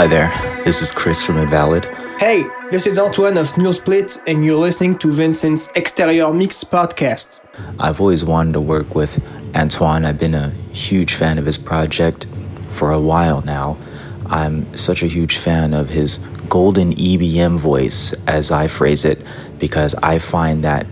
Hi there, this is Chris from Invalid. Hey, this is Antoine of Null Split, and you're listening to Vincent's Exterieur Mix podcast. I've always wanted to work with Antoine. I've been a huge fan of his project for a while now. I'm such a huge fan of his golden EBM voice, as I phrase it, because I find that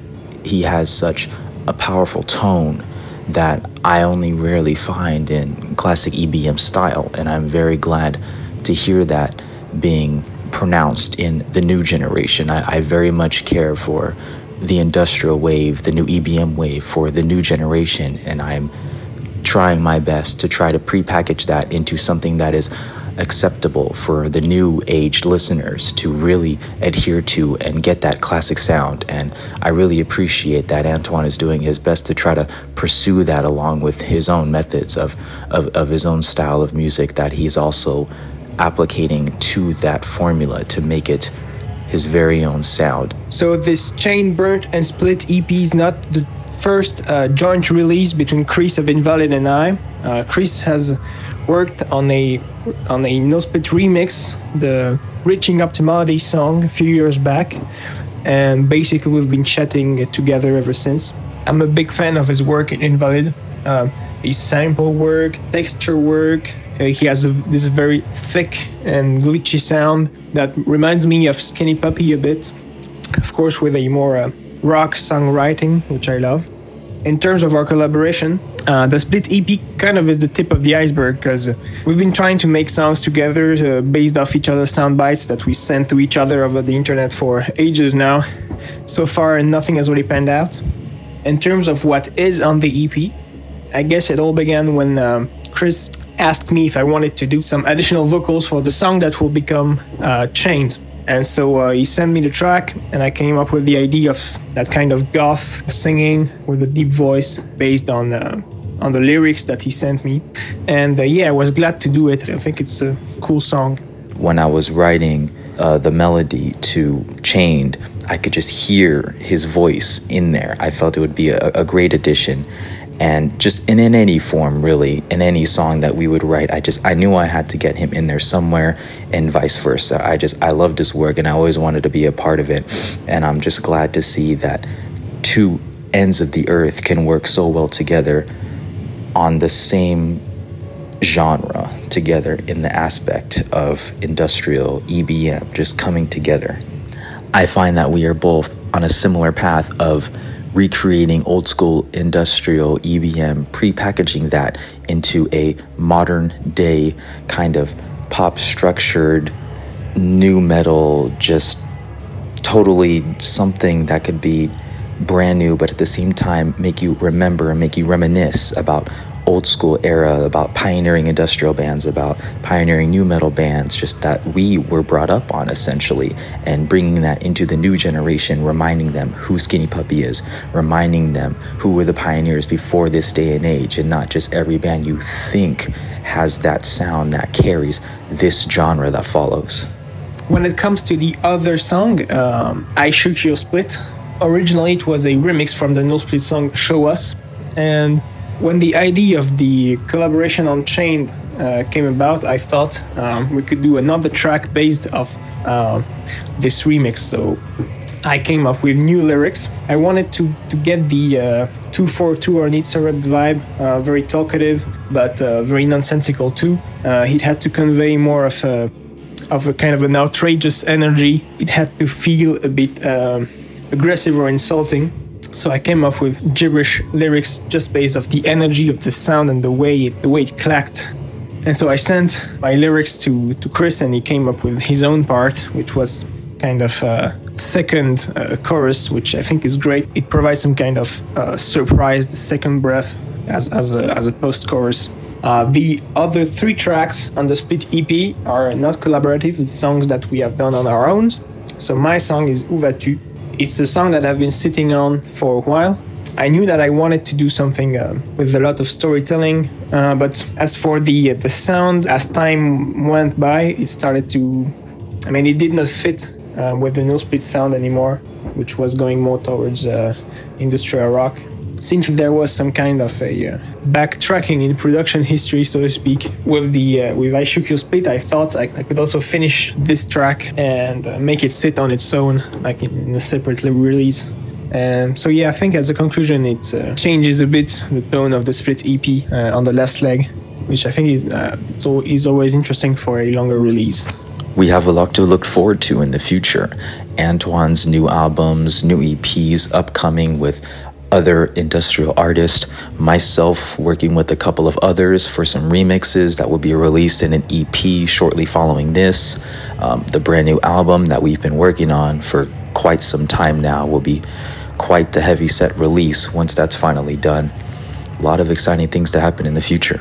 he has such a powerful tone that I only rarely find in classic EBM style, and I'm very glad to hear that being pronounced in the new generation. I, I very much care for the industrial wave, the new EBM wave for the new generation, and I'm trying my best to try to prepackage that into something that is acceptable for the new age listeners to really adhere to and get that classic sound. And I really appreciate that Antoine is doing his best to try to pursue that along with his own methods of, of, of his own style of music that he's also applicating to that formula to make it his very own sound. So this Chain Burnt and Split EP is not the first uh, joint release between Chris of Invalid and I. Uh, Chris has worked on a on a Null Split remix, the Reaching Optimality song a few years back, and basically we've been chatting together ever since. I'm a big fan of his work in Invalid. Uh, his sample work, texture work, uh, he has a, this very thick and glitchy sound that reminds me of Skinny Puppy a bit. Of course, with a more uh, rock songwriting, which I love. In terms of our collaboration, uh, the Split EP kind of is the tip of the iceberg because we've been trying to make songs together uh, based off each other's sound bites that we sent to each other over the internet for ages now. So far, nothing has really panned out. In terms of what is on the EP, I guess it all began when um, Chris asked me if I wanted to do some additional vocals for the song that will become uh, Chained. And so uh, he sent me the track, and I came up with the idea of that kind of goth singing with a deep voice based on uh, on the lyrics that he sent me. And uh, yeah, I was glad to do it. I think it's a cool song. When I was writing uh, the melody to Chained, I could just hear his voice in there. I felt it would be a, a great addition and just in, in any form really in any song that we would write i just i knew i had to get him in there somewhere and vice versa. I just i loved his work and i always wanted to be a part of it. And i'm just glad to see that two ends of the earth can work so well together on the same genre together in the aspect of industrial ebm just coming together. I find that we are both on a similar path of recreating old school industrial EBM, prepackaging that into a modern day kind of pop structured new metal, just totally something that could be brand new, but at the same time make you remember and make you reminisce about old school era, about pioneering industrial bands, about pioneering new metal bands, just that we were brought up on essentially, and bringing that into the new generation, reminding them who Skinny Puppy is, reminding them who were the pioneers before this day and age, and not just every band you think has that sound that carries this genre that follows. When it comes to the other song, um, I Shook Your Spit, originally it was a remix from the Null Split song Show Us, and when the idea of the collaboration on Chain uh, came about, I thought um, we could do another track based off uh, this remix. So I came up with new lyrics. I wanted to, to get the uh, 242 or Nitzer Ebb vibe, uh, very talkative, but uh, very nonsensical too. Uh, it had to convey more of a, of a kind of an outrageous energy. It had to feel a bit aggressive or insulting. So I came up with gibberish lyrics just based off the energy of the sound and the way it, the way it clacked. And so I sent my lyrics to, to Chris and he came up with his own part, which was kind of a second uh, chorus, which I think is great. It provides some kind of uh, surprised second breath as, as a, as a post chorus. Uh, the other three tracks on the split EP are not collaborative, it's songs that we have done on our own. So my song is Où vas-tu? It's a song that I've been sitting on for a while. I knew that I wanted to do something uh, with a lot of storytelling, uh, but as for the the sound, as time went by, it started to. I mean, it did not fit uh, with the Null Split sound anymore, which was going more towards uh, industrial rock. Since there was some kind of a uh, backtracking in production history, so to speak, with the uh, with I Split, I thought I, I could also finish this track and uh, make it sit on its own, like in, in a separate release. Um, so yeah, I think as a conclusion, it uh, changes a bit the tone of the split EP uh, on the last leg, which I think is uh, is always interesting for a longer release. We have a lot to look forward to in the future. Antoine's new albums, new EPs upcoming with other industrial artists, myself working with a couple of others for some remixes that will be released in an EP shortly following this. Um, the brand new album that we've been working on for quite some time now will be quite the heavy set release once that's finally done. A lot of exciting things to happen in the future.